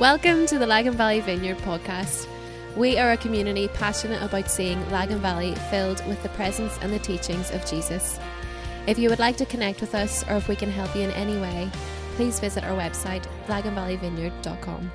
Welcome to the Lagan Valley Vineyard podcast. We are a community passionate about seeing Lagan Valley filled with the presence and the teachings of Jesus. If you would like to connect with us or if we can help you in any way, please visit our website, laganvalleyvineyard.com.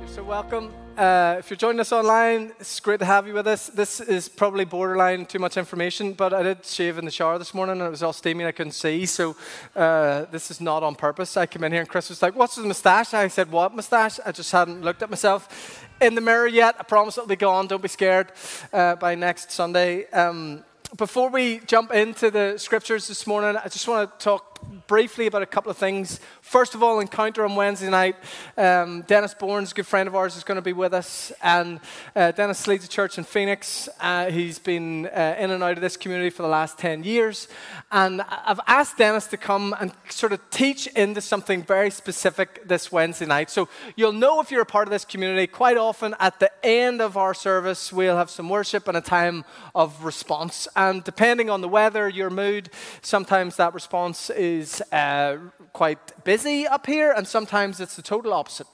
You're so welcome. Uh, if you're joining us online, it's great to have you with us. This is probably borderline too much information, but I did shave in the shower this morning and it was all steamy and I couldn't see. So uh, this is not on purpose. I came in here and Chris was like, What's his moustache? I said, What moustache? I just hadn't looked at myself in the mirror yet. I promise it'll be gone. Don't be scared uh, by next Sunday. Um, before we jump into the scriptures this morning, I just want to talk briefly about a couple of things. First of all, encounter on Wednesday night. Um, Dennis Bourne's a good friend of ours, is going to be with us. And uh, Dennis leads a church in Phoenix. Uh, he's been uh, in and out of this community for the last 10 years. And I've asked Dennis to come and sort of teach into something very specific this Wednesday night. So you'll know if you're a part of this community. Quite often at the end of our service, we'll have some worship and a time of response. And depending on the weather, your mood, sometimes that response is uh, quite busy up here, and sometimes it's the total opposite.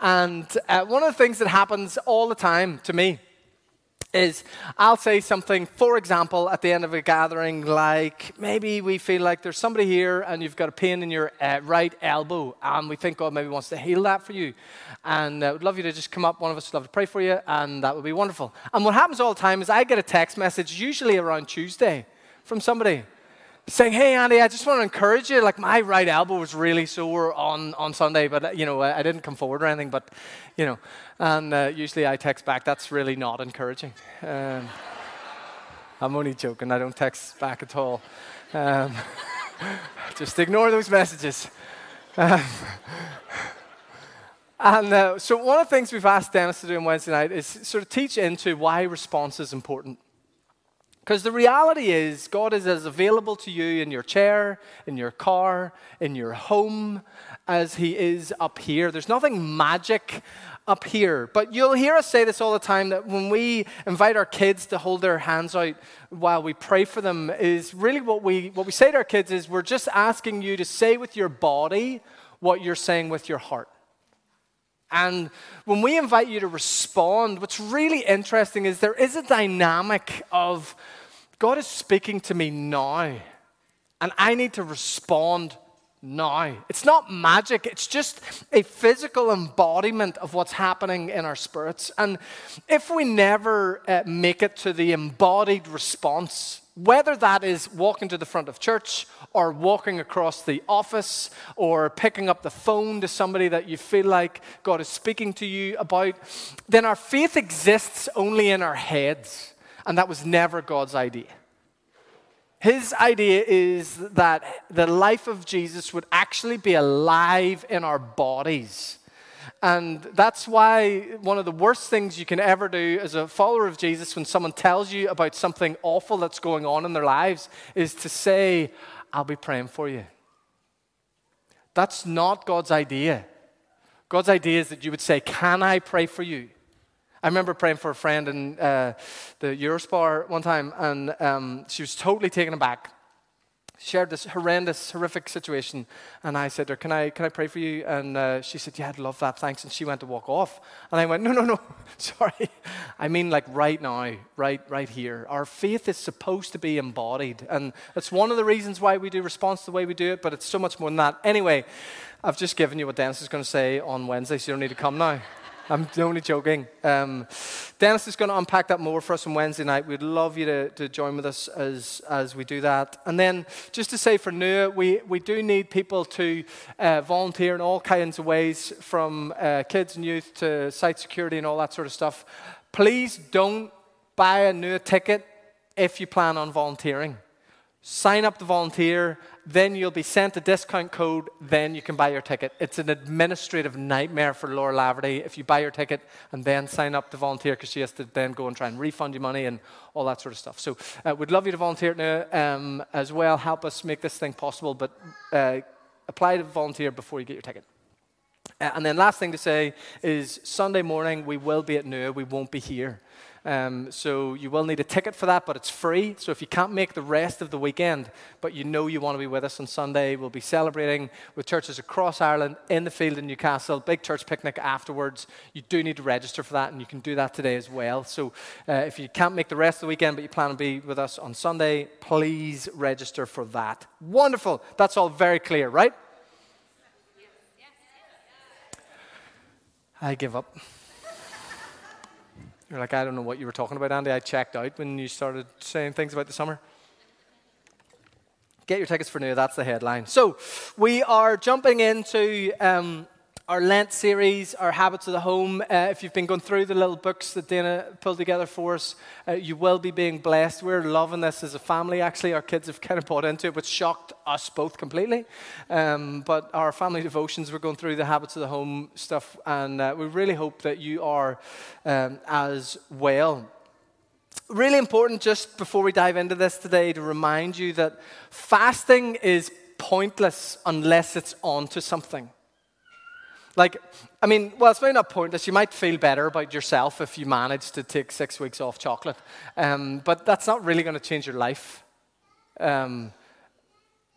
And uh, one of the things that happens all the time to me is I'll say something, for example, at the end of a gathering, like maybe we feel like there's somebody here and you've got a pain in your uh, right elbow, and we think God maybe wants to heal that for you. And uh, would love you to just come up. One of us would love to pray for you, and that would be wonderful. And what happens all the time is I get a text message, usually around Tuesday, from somebody saying, "Hey, Andy, I just want to encourage you. Like my right elbow was really sore on, on Sunday, but you know I, didn't come forward or anything. But you know, and uh, usually I text back. That's really not encouraging. Um, I'm only joking. I don't text back at all. Um, just ignore those messages. Um, and uh, so one of the things we've asked Dennis to do on Wednesday night is sort of teach into why response is important. Because the reality is, God is as available to you in your chair, in your car, in your home, as He is up here. There's nothing magic up here. But you'll hear us say this all the time that when we invite our kids to hold their hands out while we pray for them, is really what we, what we say to our kids is we're just asking you to say with your body what you're saying with your heart. And when we invite you to respond, what's really interesting is there is a dynamic of God is speaking to me now, and I need to respond now. It's not magic, it's just a physical embodiment of what's happening in our spirits. And if we never uh, make it to the embodied response, whether that is walking to the front of church or walking across the office or picking up the phone to somebody that you feel like God is speaking to you about, then our faith exists only in our heads. And that was never God's idea. His idea is that the life of Jesus would actually be alive in our bodies. And that's why one of the worst things you can ever do as a follower of Jesus when someone tells you about something awful that's going on in their lives is to say, I'll be praying for you. That's not God's idea. God's idea is that you would say, Can I pray for you? I remember praying for a friend in uh, the Eurospar one time, and um, she was totally taken aback shared this horrendous, horrific situation. And I said to her, Can I, can I pray for you? And uh, she said, Yeah, I'd love that, thanks. And she went to walk off. And I went, No, no, no, sorry. I mean, like right now, right, right here. Our faith is supposed to be embodied. And that's one of the reasons why we do response the way we do it, but it's so much more than that. Anyway, I've just given you what Dennis is going to say on Wednesday, so you don't need to come now. I'm only joking. Um, Dennis is going to unpack that more for us on Wednesday night. We'd love you to, to join with us as, as we do that. And then, just to say for Nua, we, we do need people to uh, volunteer in all kinds of ways, from uh, kids and youth to site security and all that sort of stuff. Please don't buy a Nua ticket if you plan on volunteering. Sign up to volunteer then you'll be sent a discount code, then you can buy your ticket. It's an administrative nightmare for Laura Laverty if you buy your ticket and then sign up to volunteer because she has to then go and try and refund you money and all that sort of stuff. So uh, we'd love you to volunteer now um, as well. Help us make this thing possible, but uh, apply to volunteer before you get your ticket. Uh, and then last thing to say is Sunday morning we will be at Nua. We won't be here. Um, so you will need a ticket for that, but it's free. So if you can't make the rest of the weekend, but you know you want to be with us on Sunday, we'll be celebrating with churches across Ireland in the field in Newcastle, big church picnic afterwards. You do need to register for that, and you can do that today as well. So uh, if you can't make the rest of the weekend, but you plan to be with us on Sunday, please register for that. Wonderful. That's all very clear, right? I give up. You're like, I don't know what you were talking about, Andy. I checked out when you started saying things about the summer. Get your tickets for Nua. That's the headline. So, we are jumping into um, our Lent series, our Habits of the Home. Uh, if you've been going through the little books that Dana pulled together for us, uh, you will be being blessed. We're loving this as a family, actually. Our kids have kind of bought into it, which shocked us both completely. Um, but our family devotions, we're going through the Habits of the Home stuff, and uh, we really hope that you are um, as well. Really important, just before we dive into this today, to remind you that fasting is pointless unless it's on to something. Like, I mean, well, it's maybe not pointless. You might feel better about yourself if you manage to take six weeks off chocolate, um, but that's not really going to change your life. Um,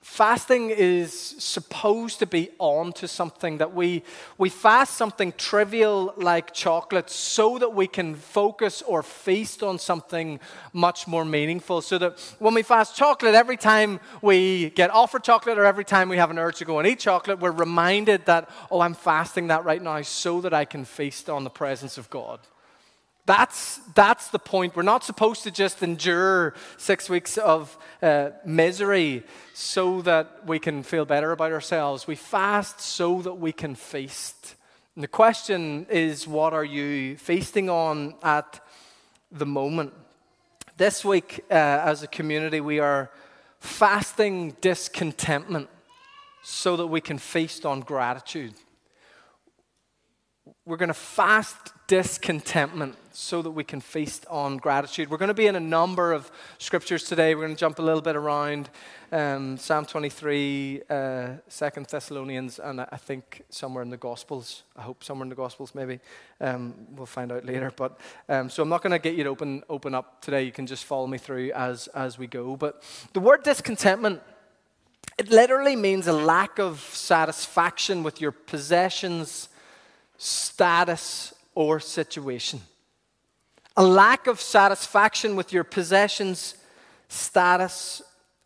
fasting is supposed to be on to something that we, we fast something trivial like chocolate so that we can focus or feast on something much more meaningful. So that when we fast chocolate, every time we get offered chocolate or every time we have an urge to go and eat chocolate, we're reminded that, oh, I'm fasting that right now so that I can feast on the presence of God. That's, that's the point. We're not supposed to just endure six weeks of uh, misery so that we can feel better about ourselves. We fast so that we can feast. And the question is what are you feasting on at the moment? This week, uh, as a community, we are fasting discontentment so that we can feast on gratitude. We're going to fast discontentment so that we can feast on gratitude. We're going to be in a number of scriptures today. We're going to jump a little bit around um, Psalm 23, uh, 2 Thessalonians, and I think somewhere in the Gospels. I hope somewhere in the Gospels, maybe. Um, we'll find out later. But um, so I'm not going to get you to open, open up today. You can just follow me through as, as we go. But the word discontentment. It literally means a lack of satisfaction with your possessions, status, or situation a lack of satisfaction with your possessions, status,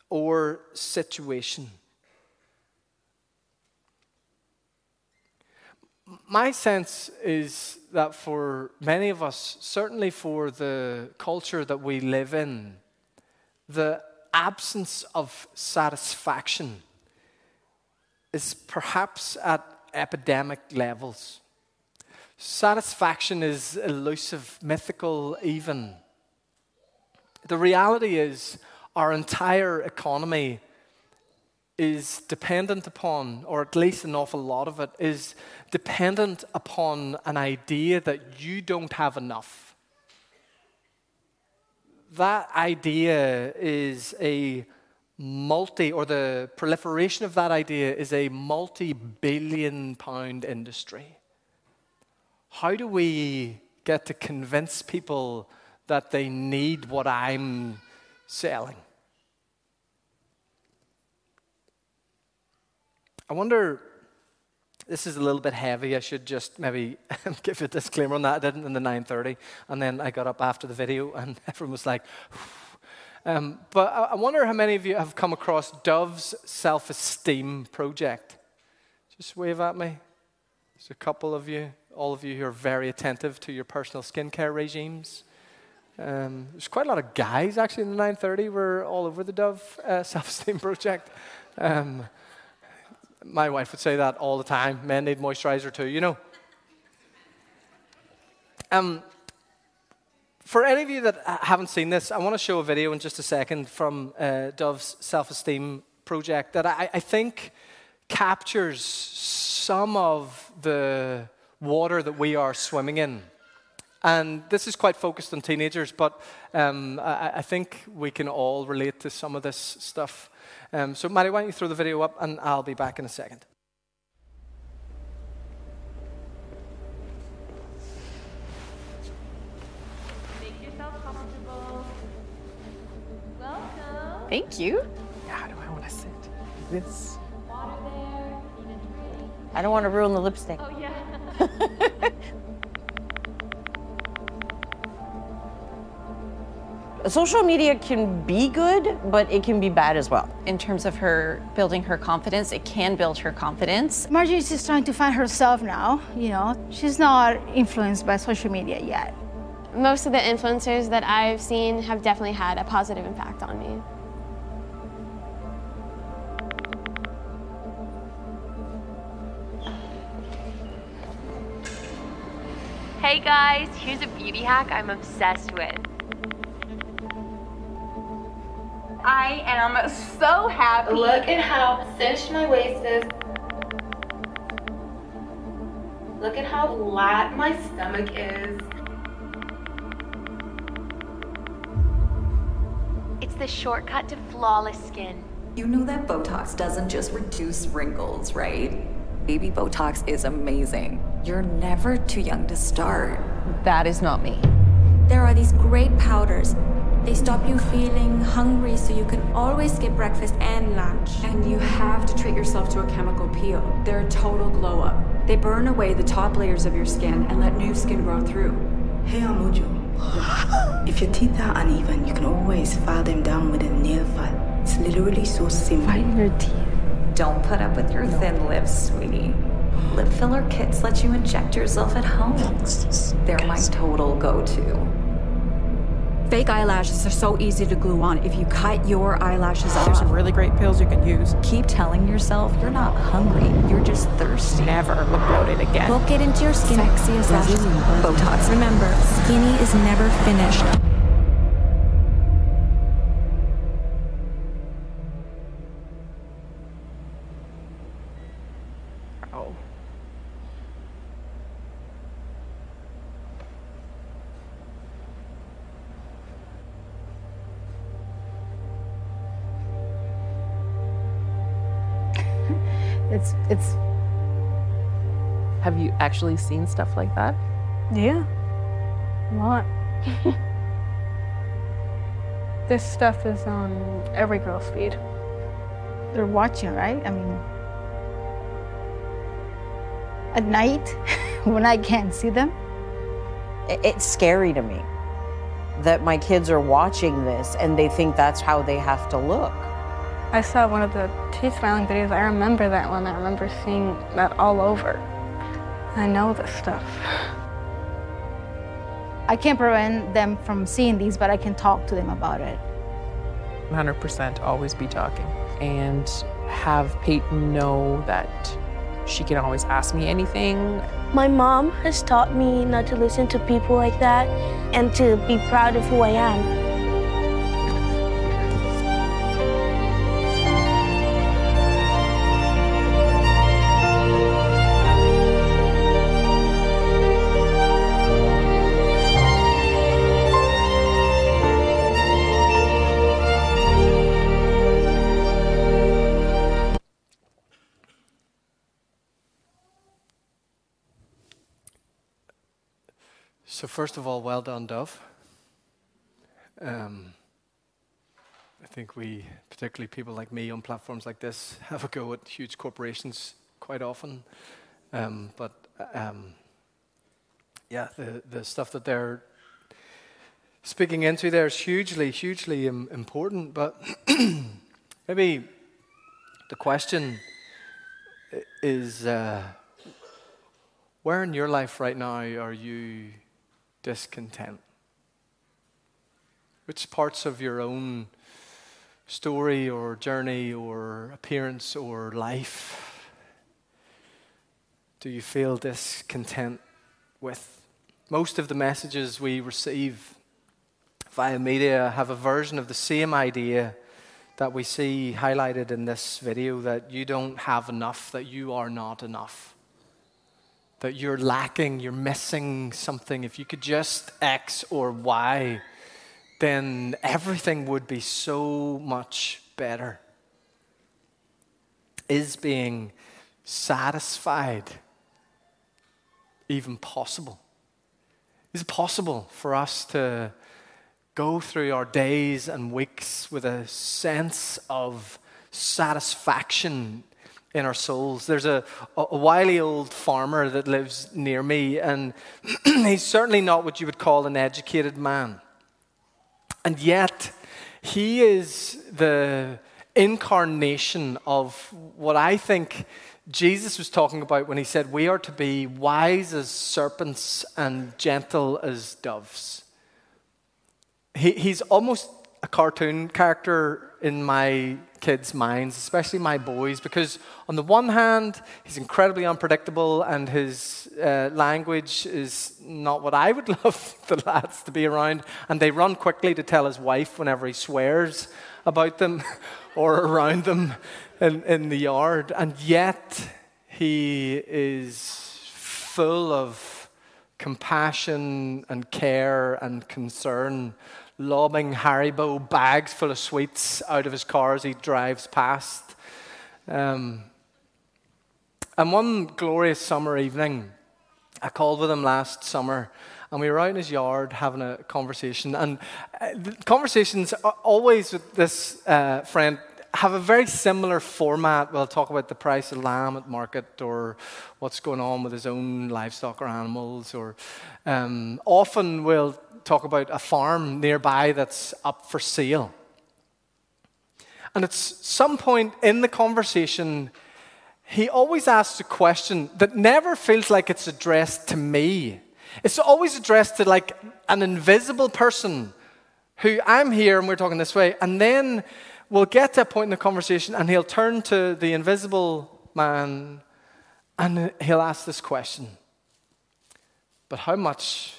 or situation. My sense is that for many of us, certainly for the culture that we live in, the absence of satisfaction is perhaps at epidemic levels. Satisfaction is elusive, mythical, even. The reality is, our entire economy is dependent upon, or at least an awful lot of it, is dependent upon an idea that you don't have enough. That idea is a multi, or the proliferation of that idea is a multi billion pound industry. How do we get to convince people that they need what I'm selling? I wonder, this is a little bit heavy. I should just maybe give a disclaimer on that. I didn't in the 9.30. And then I got up after the video and everyone was like, um, but I wonder how many of you have come across Dove's self-esteem project. Just wave at me. There's a couple of you all of you who are very attentive to your personal skincare regimes. Um, there's quite a lot of guys actually in the 930 were all over the Dove uh, self-esteem project. Um, my wife would say that all the time. Men need moisturizer too, you know. Um, for any of you that haven't seen this, I want to show a video in just a second from uh, Dove's self-esteem project that I, I think captures some of the water that we are swimming in. And this is quite focused on teenagers, but um, I, I, think we can all relate to some of this stuff. Um, so, Mary, why don't you throw the video up, and I'll be back in a second. Make yourself comfortable. Welcome. Thank you. How do I want to sit? This. Water there. Need a drink. I don't want to ruin the lipstick. Oh, yeah. Social media can be good, but it can be bad as well. in terms of her building her confidence. It can build her confidence. Marjorie is just trying to find herself now, you know. She's not influenced by social media yet. most of the influencers that I've seen have definitely had a positive impact on me. Hey guys, here's a beauty hack I'm obsessed with. I am so happy. Look at how cinched my waist is. Look at how flat my stomach is. It's the shortcut to flawless skin. You know that Botox doesn't just reduce wrinkles, right? Baby Botox is amazing. You're never too young to start. That is not me. There are these great powders. They stop you feeling hungry so you can always skip breakfast and lunch. And you have to treat yourself to a chemical peel. They're a total glow up. They burn away the top layers of your skin and let new skin grow through. Hey, Amujo. if your teeth are uneven, you can always file them down with a nail file. It's literally so simple. Fighting your teeth. Don't put up with your thin lips, sweetie. Lip filler kits let you inject yourself at home. They're my total go to. Fake eyelashes are so easy to glue on if you cut your eyelashes off. There's some really great pills you can use. Keep telling yourself you're not hungry, you're just thirsty. Never look bloated again. Book it into your skin. Lashes in. Botox. Remember, skinny is never finished. It's it's Have you actually seen stuff like that? yeah. A lot. This stuff is on every girl's feed. They're watching, right? I mean at night when I can't see them. It's scary to me that my kids are watching this and they think that's how they have to look. I saw one of the teeth filing videos. I remember that one. I remember seeing that all over. I know this stuff. I can't prevent them from seeing these, but I can talk to them about it. 100% always be talking. And have Peyton know that she can always ask me anything. My mom has taught me not to listen to people like that and to be proud of who I am. First of all, well done, Dove. Um, I think we, particularly people like me on platforms like this, have a go at huge corporations quite often. Um, but um, yeah, the, the stuff that they're speaking into there is hugely, hugely Im- important. But maybe the question is uh, where in your life right now are you discontent? Which parts of your own story or journey or appearance or life do you feel discontent with? Most of the messages we receive via media have a version of the same idea that we see highlighted in this video that you don't have enough, that you are not enough, that you're lacking, you're missing something. If you could just X or Y, then everything would be so much better. Is being satisfied even possible? Is it possible for us to go through our days and weeks with a sense of satisfaction in our souls. There's a, a wily old farmer that lives near me, and he's certainly not what you would call an educated man. And yet, he is the incarnation of what I think Jesus was talking about when he said, We are to be wise as serpents and gentle as doves. He, he's almost a cartoon character in my kids' minds, especially my boys, because on the one hand, he's incredibly unpredictable and his uh, language is not what I would love the lads to be around, and they run quickly to tell his wife whenever he swears about them or around them in, in the yard, and yet he is full of compassion and care and concern, lobbing Haribo bags full of sweets out of his car as he drives past. Um, and one glorious summer evening, I called with him last summer and we were out in his yard having a conversation. And uh, conversations always with this uh, friend have a very similar format. We'll talk about the price of lamb at market or what's going on with his own livestock or animals. Or um, often we'll talk about a farm nearby that's up for sale. And at some point in the conversation, he always asks a question that never feels like it's addressed to me. It's always addressed to like an invisible person who I'm here and we're talking this way. And then we'll get to a point in the conversation and he'll turn to the invisible man and he'll ask this question But how much,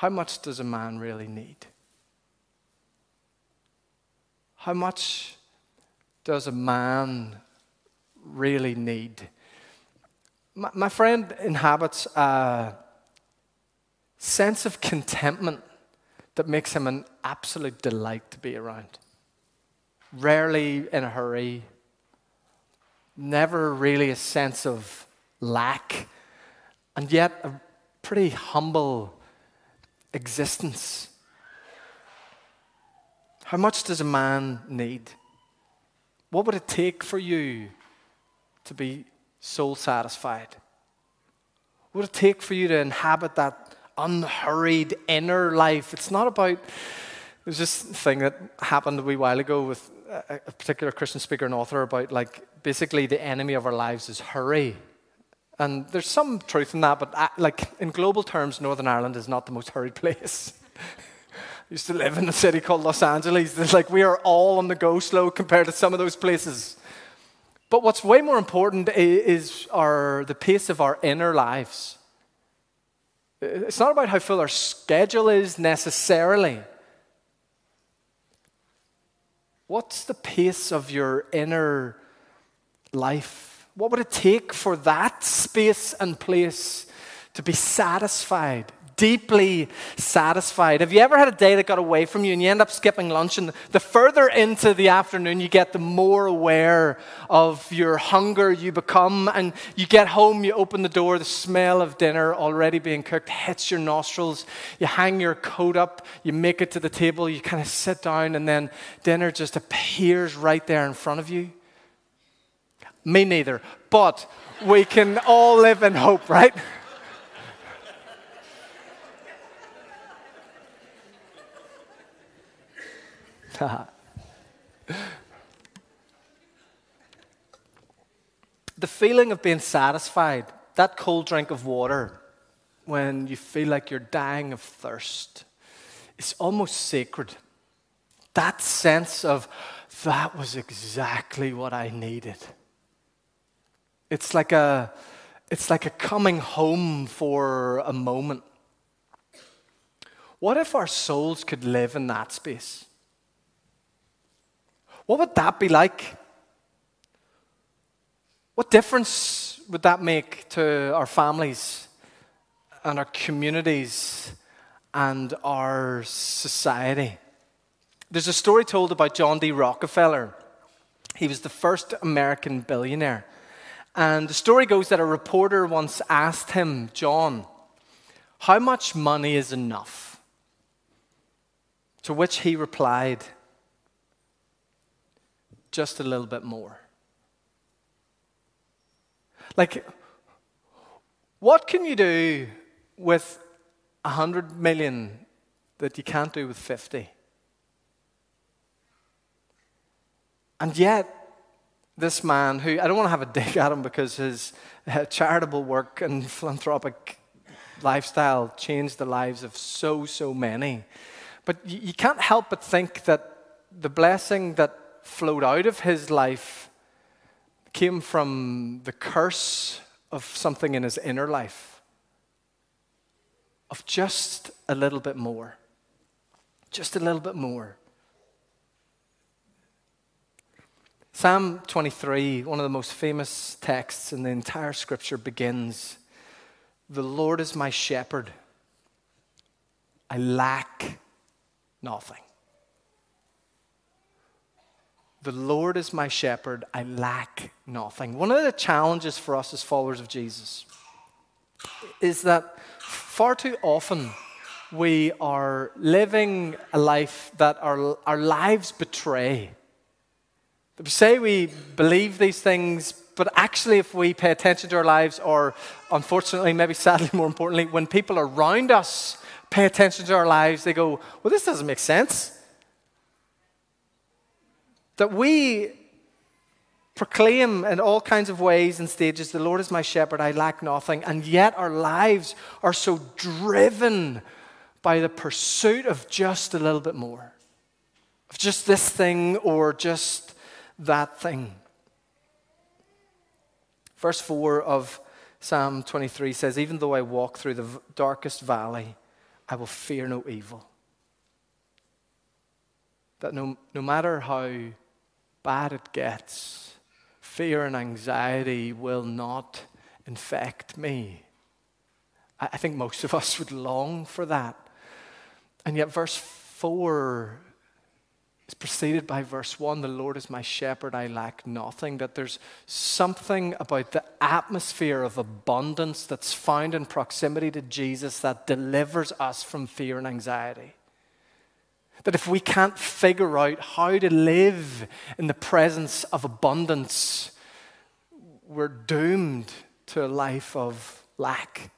how much does a man really need? How much does a man really need? My, my friend inhabits a sense of contentment that makes him an absolute delight to be around rarely in a hurry, never really a sense of lack, and yet a pretty humble existence. How much does a man need? What would it take for you to be soul satisfied? What would it take for you to inhabit that unhurried inner life? It's not about, there's this thing that happened a wee while ago with a, particular Christian speaker and author about like basically the enemy of our lives is hurry. And there's some truth in that, but I, uh, like in global terms, Northern Ireland is not the most hurried place. I used to live in a city called Los Angeles. It's like we are all on the go slow compared to some of those places. But what's way more important is our, the pace of our inner lives. It's not about how full our schedule is necessarily. What's the pace of your inner life? What would it take for that space and place to be satisfied? deeply satisfied. Have you ever had a day that got away from you and you end up skipping lunch? And the further into the afternoon you get, the more aware of your hunger you become. And you get home, you open the door, the smell of dinner already being cooked hits your nostrils. You hang your coat up, you make it to the table, you kind of sit down, and then dinner just appears right there in front of you. Me neither. But we can all live in hope, right? the feeling of being satisfied, that cold drink of water, when you feel like you're dying of thirst, is almost sacred. That sense of, that was exactly what I needed. It's like a, it's like a coming home for a moment. What if our souls could live in that space? What would that be like? What difference would that make to our families and our communities and our society? There's a story told about John D. Rockefeller. He was the first American billionaire. And the story goes that a reporter once asked him, John, how much money is enough? To which he replied, Just a little bit more. Like, what can you do with a hundred million that you can't do with 50? And yet, this man who, I don't want to have a dig at him because his uh, charitable work and philanthropic lifestyle changed the lives of so, so many. But you, you can't help but think that the blessing that flowed out of his life came from the curse of something in his inner life, of just a little bit more. Just a little bit more. Psalm 23, one of the most famous texts in the entire scripture, begins The Lord is my shepherd. I lack nothing. The Lord is my shepherd. I lack nothing. One of the challenges for us as followers of Jesus is that far too often we are living a life that our, our lives betray. Say we believe these things, but actually, if we pay attention to our lives, or unfortunately, maybe sadly, more importantly, when people around us pay attention to our lives, they go, Well, this doesn't make sense. That we proclaim in all kinds of ways and stages, The Lord is my shepherd, I lack nothing, and yet our lives are so driven by the pursuit of just a little bit more, of just this thing or just that thing. Verse 4 of Psalm 23 says, Even though I walk through the darkest valley, I will fear no evil. That no, no matter how bad it gets, fear and anxiety will not infect me. I, I think most of us would long for that. And yet, verse 4 is preceded by verse 1 The Lord is my shepherd, I lack nothing. That there's something about the atmosphere of abundance that's found in proximity to Jesus that delivers us from fear and anxiety. That if we can't figure out how to live in the presence of abundance, we're doomed to a life of lack.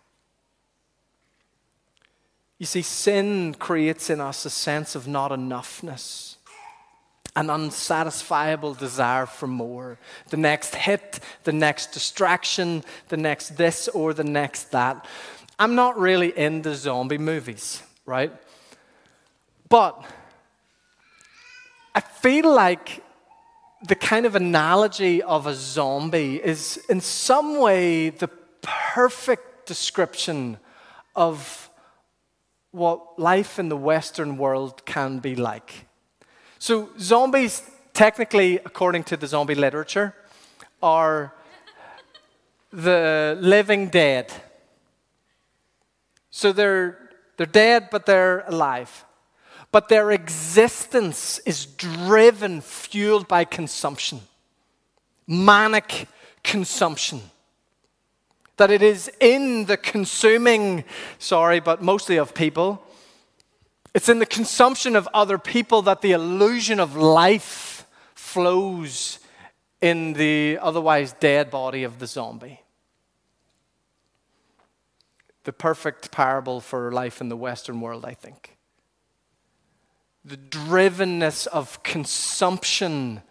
You see, sin creates in us a sense of not enoughness an unsatisfiable desire for more. The next hit, the next distraction, the next this or the next that. I'm not really into zombie movies, right? But I feel like the kind of analogy of a zombie is in some way the perfect description of what life in the Western world can be like. So, zombies, technically, according to the zombie literature, are the living dead. So they're, they're dead, but they're alive. But their existence is driven, fueled by consumption, manic consumption. That it is in the consuming, sorry, but mostly of people, it's in the consumption of other people that the illusion of life flows in the otherwise dead body of the zombie. The perfect parable for life in the Western world, I think. The drivenness of consumption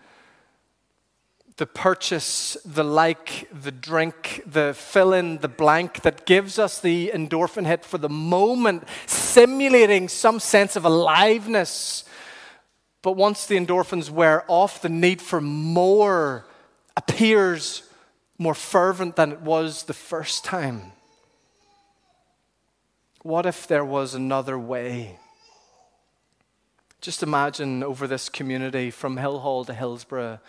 the purchase, the like, the drink, the fill in the blank that gives us the endorphin hit for the moment, simulating some sense of aliveness. But once the endorphins wear off, the need for more appears more fervent than it was the first time. What if there was another way? Just imagine over this community from Hillhall to Hillsborough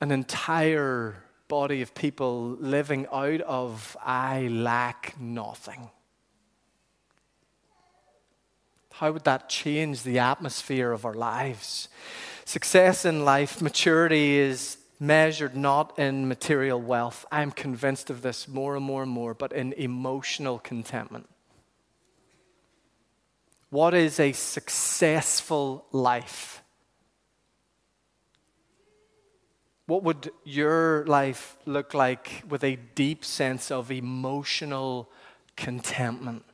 an entire body of people living out of, I lack nothing. How would that change the atmosphere of our lives? Success in life, maturity is measured not in material wealth. I'm convinced of this more and more and more, but in emotional contentment. What is a successful life? What would your life look like with a deep sense of emotional contentment?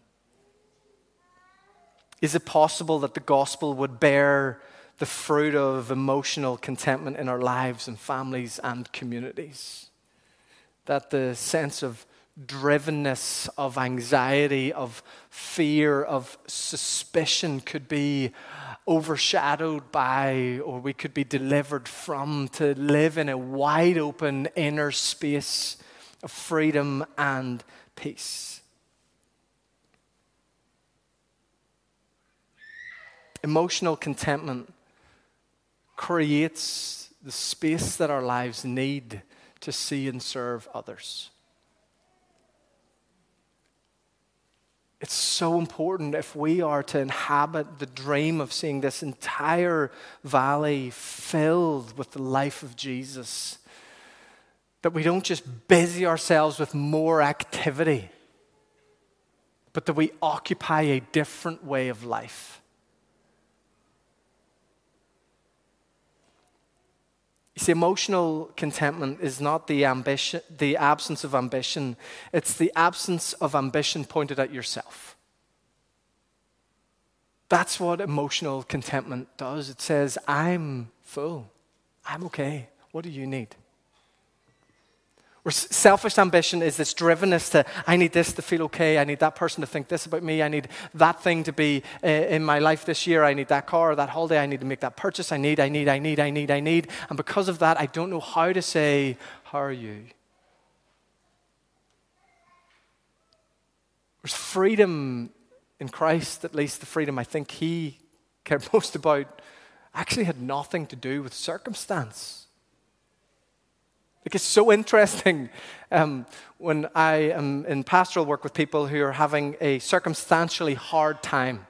Is it possible that the gospel would bear the fruit of emotional contentment in our lives and families and communities? That the sense of drivenness, of anxiety, of fear, of suspicion could be overshadowed by, or we could be delivered from, to live in a wide open inner space of freedom and peace. Emotional contentment creates the space that our lives need to see and serve others. It's so important if we are to inhabit the dream of seeing this entire valley filled with the life of Jesus that we don't just busy ourselves with more activity, but that we occupy a different way of life. You see, emotional contentment is not the ambition, the absence of ambition. It's the absence of ambition pointed at yourself. That's what emotional contentment does. It says, I'm full. I'm okay. What do you need? Where selfish ambition is this drivenness to, I need this to feel okay. I need that person to think this about me. I need that thing to be uh, in my life this year. I need that car or that holiday. I need to make that purchase. I need, I need, I need, I need, I need. And because of that, I don't know how to say, How are you? There's freedom in Christ, at least the freedom I think he cared most about, actually had nothing to do with circumstance. Like it's so interesting um, when I am in pastoral work with people who are having a circumstantially hard time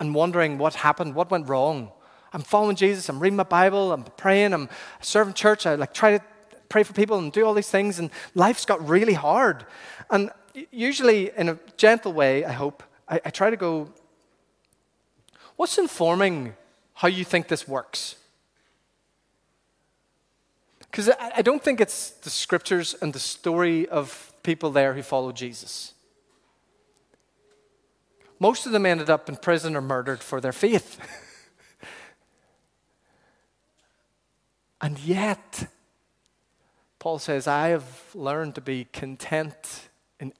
and wondering what happened, what went wrong. I'm following Jesus, I'm reading my Bible, I'm praying, I'm serving church, I like try to pray for people and do all these things, and life's got really hard. And usually, in a gentle way, I hope, I, I try to go, what's informing how you think this works? Because I, don't think it's the scriptures and the story of people there who followed Jesus. Most of them ended up in prison or murdered for their faith. and yet, Paul says, I have learned to be content in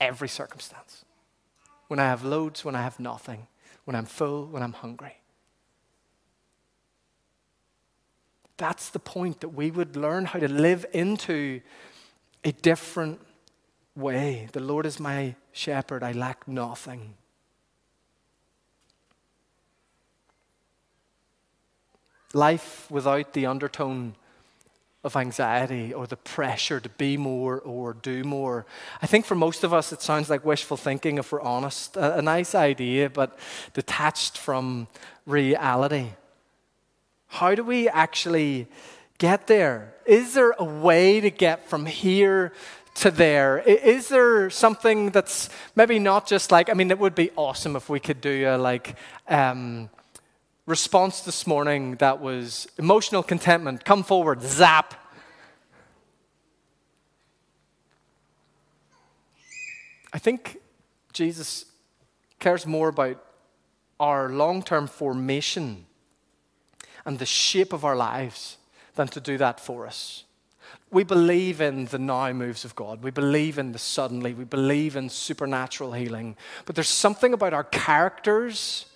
every circumstance. When I have loads, when I have nothing, when I'm full, when I'm hungry. That's the point that we would learn how to live into a different way. The Lord is my shepherd, I lack nothing. Life without the undertone of anxiety or the pressure to be more or do more. I think for most of us, it sounds like wishful thinking, if we're honest. A, a nice idea, but detached from reality. How do we actually get there? Is there a way to get from here to there? Is there something that's maybe not just like, I mean, it would be awesome if we could do a like, um, response this morning that was emotional contentment. Come forward, zap. I think Jesus cares more about our long term formation and the shape of our lives than to do that for us. We believe in the now moves of God. We believe in the suddenly. We believe in supernatural healing. But there's something about our characters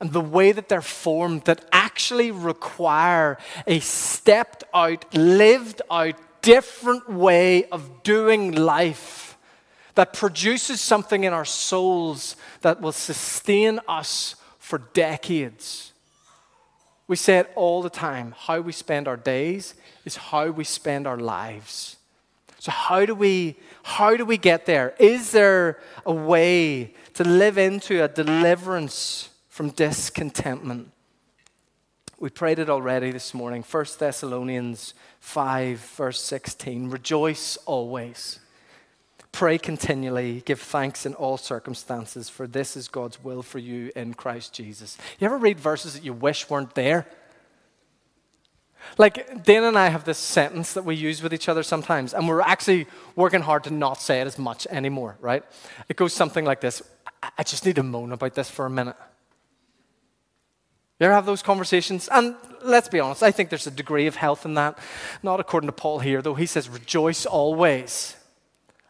and the way that they're formed that actually require a stepped out, lived out, different way of doing life that produces something in our souls that will sustain us for decades. We say it all the time how we spend our days is how we spend our lives. So how do we how do we get there? Is there a way to live into a deliverance from discontentment? We prayed it already this morning. 1 Thessalonians 5 verse 16. Rejoice always. Pray continually, give thanks in all circumstances, for this is God's will for you in Christ Jesus. You ever read verses that you wish weren't there? Like, Dana and I have this sentence that we use with each other sometimes, and we're actually working hard to not say it as much anymore, right? It goes something like this I just need to moan about this for a minute. You ever have those conversations? And let's be honest, I think there's a degree of health in that. Not according to Paul here, though. He says, rejoice always.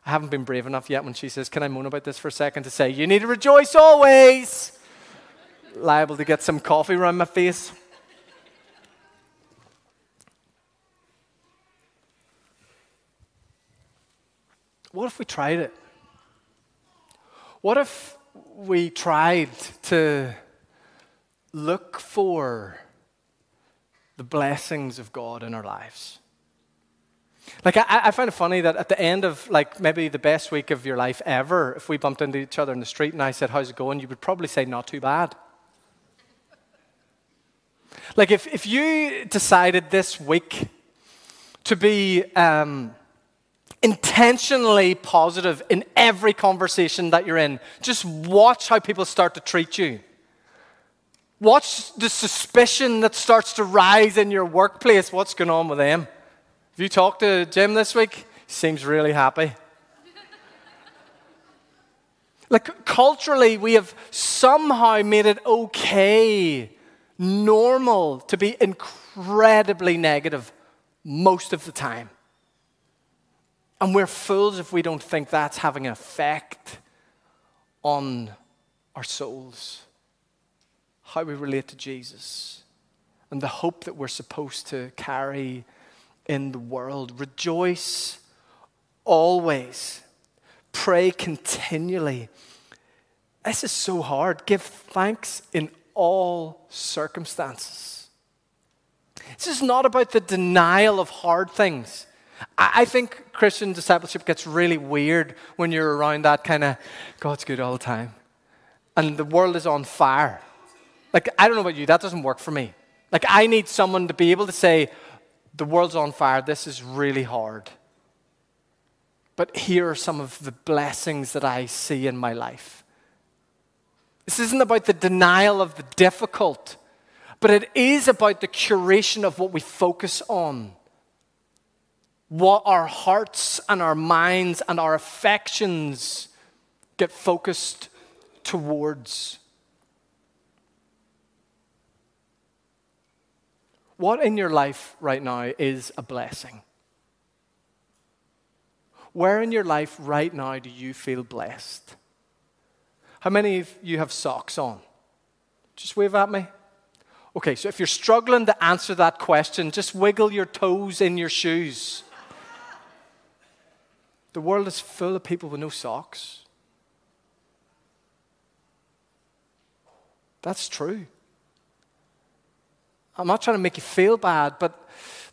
I haven't been brave enough yet when she says, Can I moan about this for a second? to say, You need to rejoice always. Liable to get some coffee around my face. What if we tried it? What if we tried to look for the blessings of God in our lives? Like, I, I, find it funny that at the end of, like, maybe the best week of your life ever, if we bumped into each other in the street and I said, How's it going? you would probably say, Not too bad. Like, if, if you decided this week to be um, intentionally positive in every conversation that you're in, just watch how people start to treat you. Watch the suspicion that starts to rise in your workplace. What's going on with them? Have you talked to Jim this week? He seems really happy. like, culturally, we have somehow made it okay, normal, to be incredibly negative most of the time. And we're fools if we don't think that's having an effect on our souls, how we relate to Jesus, and the hope that we're supposed to carry in the world. Rejoice always. Pray continually. This is so hard. Give thanks in all circumstances. This is not about the denial of hard things. I think Christian discipleship gets really weird when you're around that kind of God's good all the time. And the world is on fire. Like, I don't know about you, that doesn't work for me. Like, I need someone to be able to say, the world's on fire. This is really hard. But here are some of the blessings that I see in my life. This isn't about the denial of the difficult, but it is about the curation of what we focus on. What our hearts and our minds and our affections get focused towards. What in your life right now is a blessing? Where in your life right now do you feel blessed? How many of you have socks on? Just wave at me. Okay, so if you're struggling to answer that question, just wiggle your toes in your shoes. The world is full of people with no socks. That's true. I'm not trying to make you feel bad, but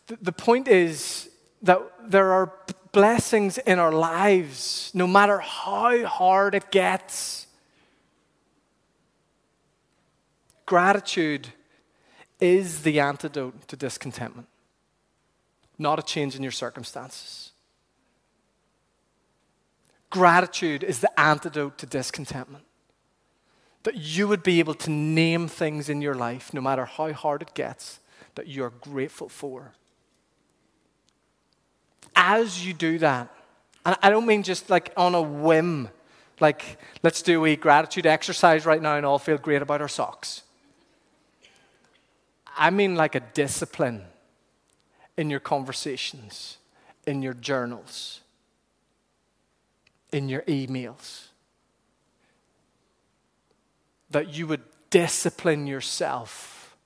th- the point is that there are blessings in our lives, no matter how hard it gets. Gratitude is the antidote to discontentment, not a change in your circumstances. Gratitude is the antidote to discontentment that you would be able to name things in your life, no matter how hard it gets, that you're grateful for. As you do that, and I don't mean just like on a whim, like let's do a gratitude exercise right now and all feel great about our socks. I mean like a discipline in your conversations, in your journals, in your emails that you would discipline yourself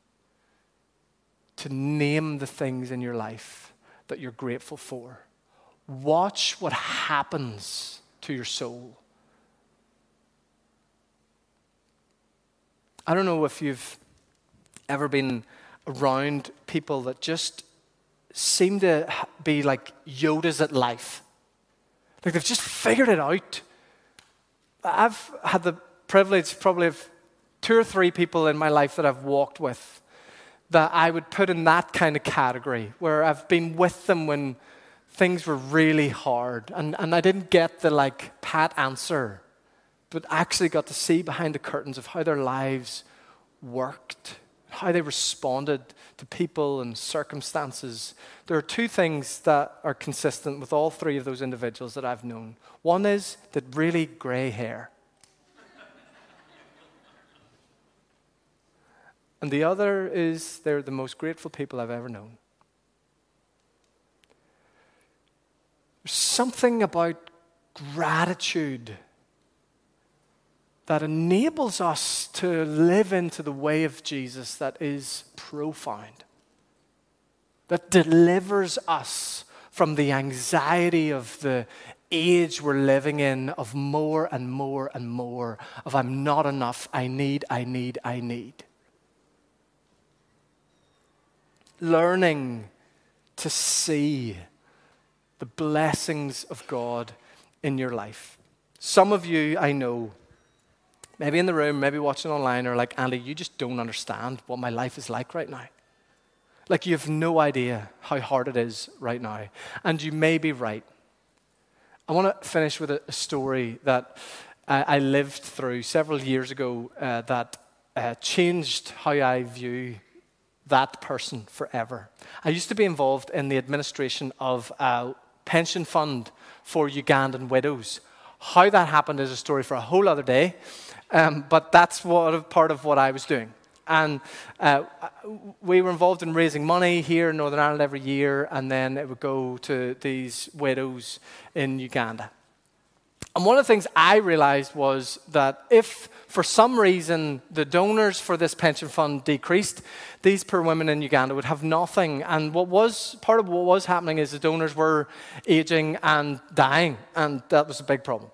to name the things in your life that you're grateful for. Watch what happens to your soul. I don't know if you've ever been around people that just seem to be like Yodas at life. Like they've just figured it out. I've had the privilege probably of two or three people in my life that I've walked with that I would put in that kind of category, where I've been with them when things were really hard. And, and I didn't get the like pat answer, but actually got to see behind the curtains of how their lives worked, how they responded to people and circumstances. There are two things that are consistent with all three of those individuals that I've known. One is that really grey hair. And the other is they're the most grateful people I've ever known. There's something about gratitude that enables us to live into the way of Jesus that is profound, that delivers us from the anxiety of the age we're living in of more and more and more of I'm not enough, I need, I need, I need. Learning to see the blessings of God in your life. Some of you, I know, maybe in the room, maybe watching online, are like, Andy, you just don't understand what my life is like right now. Like, you have no idea how hard it is right now. And you may be right. I want to finish with a, story that uh, I lived through several years ago uh, that uh, changed how I view that person forever. I used to be involved in the administration of a pension fund for Ugandan widows. How that happened is a story for a whole other day, um, but that's what, part of what I was doing. And uh, we were involved in raising money here in Northern Ireland every year, and then it would go to these widows in Uganda. And one of the things I realized was that if for some reason the donors for this pension fund decreased, these poor women in Uganda would have nothing. And what was part of what was happening is the donors were aging and dying, and that was a big problem.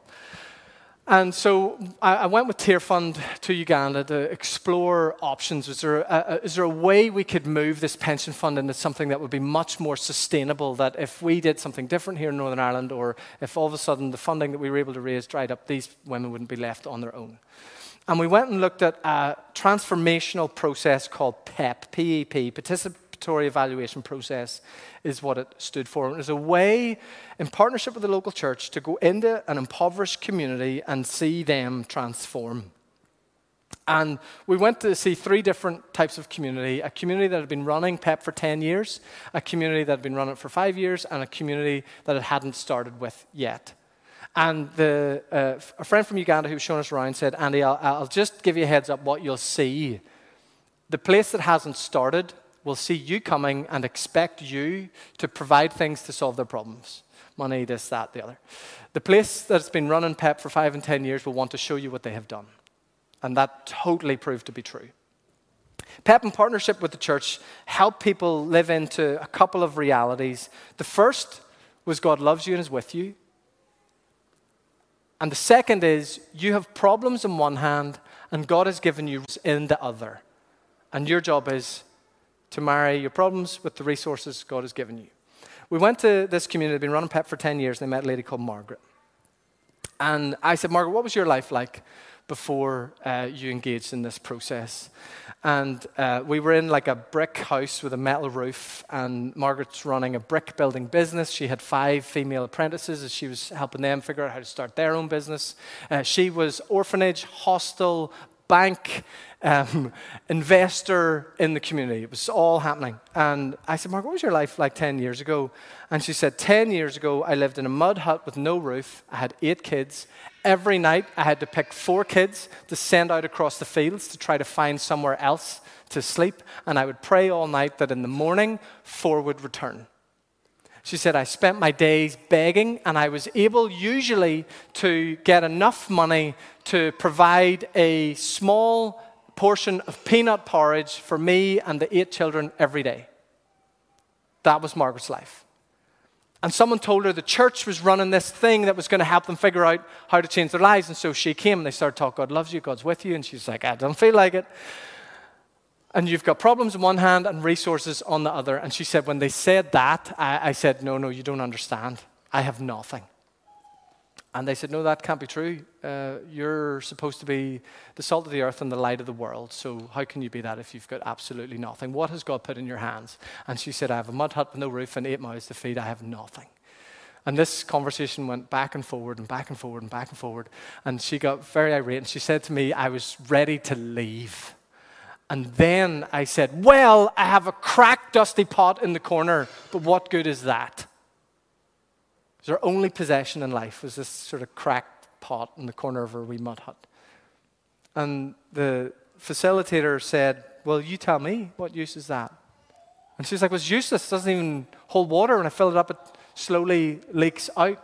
And so I, went with Tearfund to Uganda to explore options. Is there, a, is there a way we could move this pension fund into something that would be much more sustainable? That if we did something different here in Northern Ireland, or if all of a sudden the funding that we were able to raise dried up, these women wouldn't be left on their own. And we went and looked at a transformational process called PEP, PEP, Participatory Evaluation Process is what it stood for. It was a way, in partnership with the local church, to go into an impoverished community and see them transform. And we went to see three different types of community a community that had been running PEP for 10 years, a community that had been running it for five years, and a community that it hadn't started with yet. And the, uh, a friend from Uganda who was showing us around said, Andy, I'll, I'll just give you a heads up what you'll see. The place that hasn't started will see you coming and expect you to provide things to solve their problems money, this, that, the other. The place that's been running PEP for five and ten years will want to show you what they have done. And that totally proved to be true. PEP, in partnership with the church, helped people live into a couple of realities. The first was God loves you and is with you. And the second is you have problems in one hand, and God has given you in the other. And your job is to marry your problems with the resources God has given you. We went to this community, been running PEP for 10 years, and they met a lady called Margaret. And I said, Margaret, what was your life like before uh, you engaged in this process? And uh, we were in like a brick house with a metal roof, and Margaret's running a brick building business. She had five female apprentices as she was helping them figure out how to start their own business. Uh, she was orphanage, hostel, bank, um, investor in the community. It was all happening. And I said, Margaret, what was your life like 10 years ago? And she said, 10 years ago, I lived in a mud hut with no roof. I had eight kids. Every night, I had to pick four kids to send out across the fields to try to find somewhere else to sleep. And I would pray all night that in the morning, four would return. She said, I spent my days begging, and I was able usually to get enough money to provide a small portion of peanut porridge for me and the eight children every day. That was Margaret's life. And someone told her the church was running this thing that was going to help them figure out how to change their lives. And so she came and they started talking, God loves you, God's with you. And she's like, I don't feel like it. And you've got problems on one hand and resources on the other. And she said, when they said that, I, I said, No, no, you don't understand. I have nothing. And they said, No, that can't be true. Uh, you're supposed to be the salt of the earth and the light of the world. So, how can you be that if you've got absolutely nothing? What has God put in your hands? And she said, I have a mud hut with no roof and eight mouths to feed. I have nothing. And this conversation went back and forward and back and forward and back and forward. And she got very irate and she said to me, I was ready to leave. And then I said, Well, I have a cracked, dusty pot in the corner, but what good is that? Was her only possession in life was this sort of cracked pot in the corner of her wee mud hut. And the facilitator said, Well, you tell me, what use is that? And she's like, Well, it's useless. It doesn't even hold water. And I fill it up, it slowly leaks out.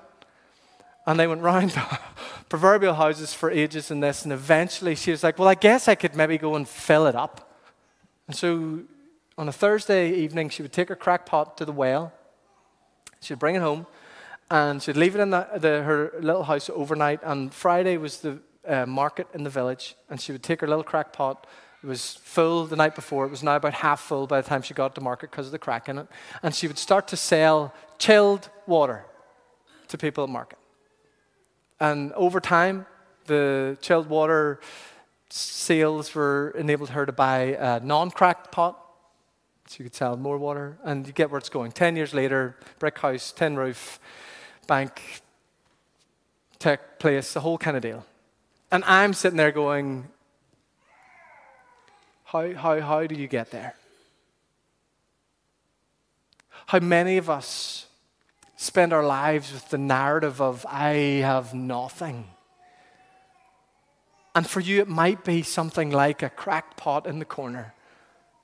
And they went round proverbial houses for ages in this. And eventually she was like, Well, I guess I could maybe go and fill it up. And so on a Thursday evening, she would take her crack pot to the well. She'd bring it home and she'd leave it in the, her little house overnight. And Friday was the uh, market in the village. And she would take her little crack pot. It was full the night before. It was now about half full by the time she got to market because of the crack in it. And she would start to sell chilled water to people at market. And over time, the chilled water sales were enabled her to buy a non-cracked pot. So you could sell more water, and you get where it's going. Ten years later, brick house, tin roof, bank, tech place, the whole kind of deal. And I'm sitting there going, how, how, how do you get there? How many of us spend our lives with the narrative of, I have nothing. And for you, it might be something like a cracked pot in the corner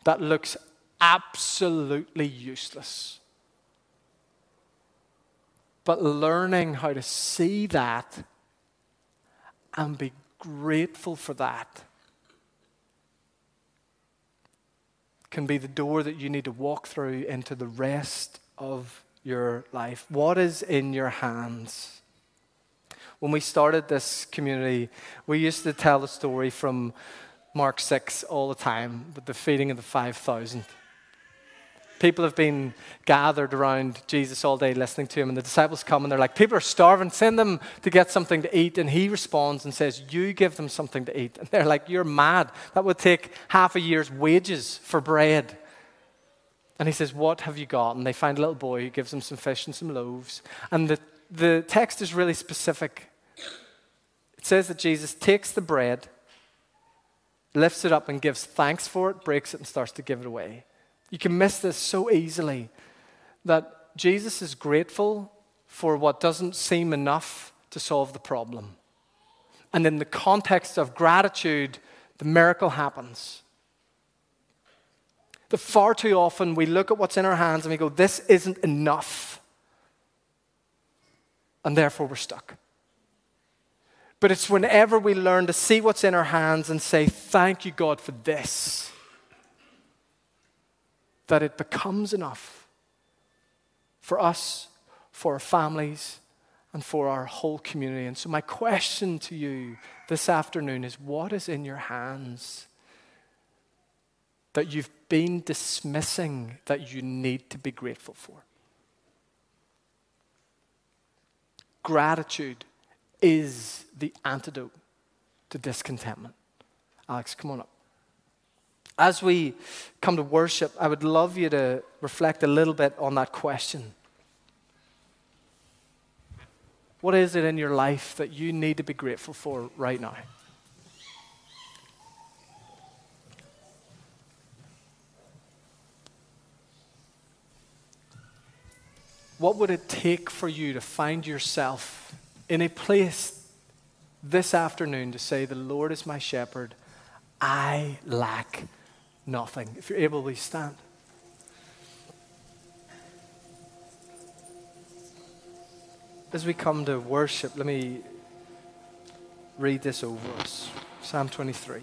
that looks absolutely useless. But learning how to see that and be grateful for that can be the door that you need to walk through into the rest of your life? What is in your hands? When we started this community, we used to tell the story from Mark 6 all the time with the feeding of the 5,000. People have been gathered around Jesus all day listening to him, and the disciples come and they're like, People are starving, send them to get something to eat. And he responds and says, You give them something to eat. And they're like, You're mad. That would take half a year's wages for bread. And he says, What have you got? And they find a little boy who gives them some fish and some loaves. And the, the text is really specific. It says that Jesus takes the bread, lifts it up, and gives thanks for it, breaks it, and starts to give it away. You can miss this so easily that Jesus is grateful for what doesn't seem enough to solve the problem. And in the context of gratitude, the miracle happens. That far too often we look at what's in our hands and we go, this isn't enough. And therefore we're stuck. But it's whenever we learn to see what's in our hands and say, Thank you, God, for this, that it becomes enough for us, for our families, and for our whole community. And so, my question to you this afternoon is what is in your hands that you've been dismissing that you need to be grateful for. Gratitude is the antidote to discontentment. Alex, come on up. As we come to worship, I would love you to reflect a little bit on that question. What is it in your life that you need to be grateful for right now? What would it take for you to find yourself in a place this afternoon to say, The Lord is my shepherd, I lack nothing? If you're able, please stand. As we come to worship, let me read this over us Psalm 23.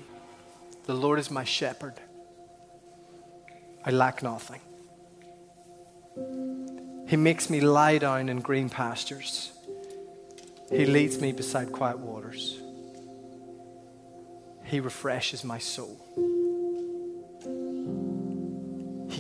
The Lord is my shepherd, I lack nothing. He makes me lie down in green pastures. He leads me beside quiet waters. He refreshes my soul.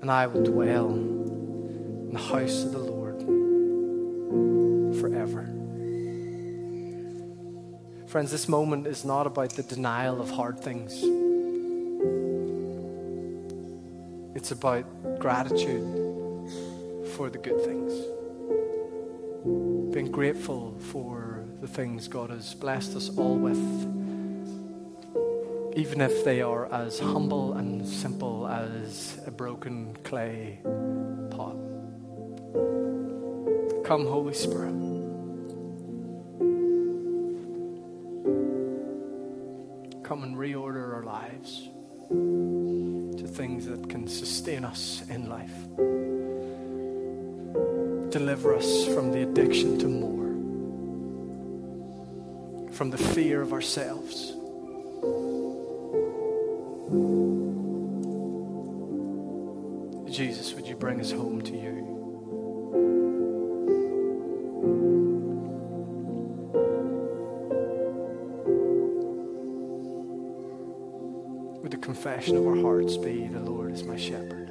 and I will dwell in the house of the Lord forever. Friends, this moment is not about the denial of hard things. It's about gratitude for the good things. Being grateful for the things God has blessed us all with, even if they are as humble and simple as a broken clay pot. Come, Holy Spirit. Come and reorder our lives to things that can sustain us in life. Deliver us from the addiction to more, from the fear of ourselves. Bring us home to you? Would the confession of our hearts be, The Lord is my shepherd?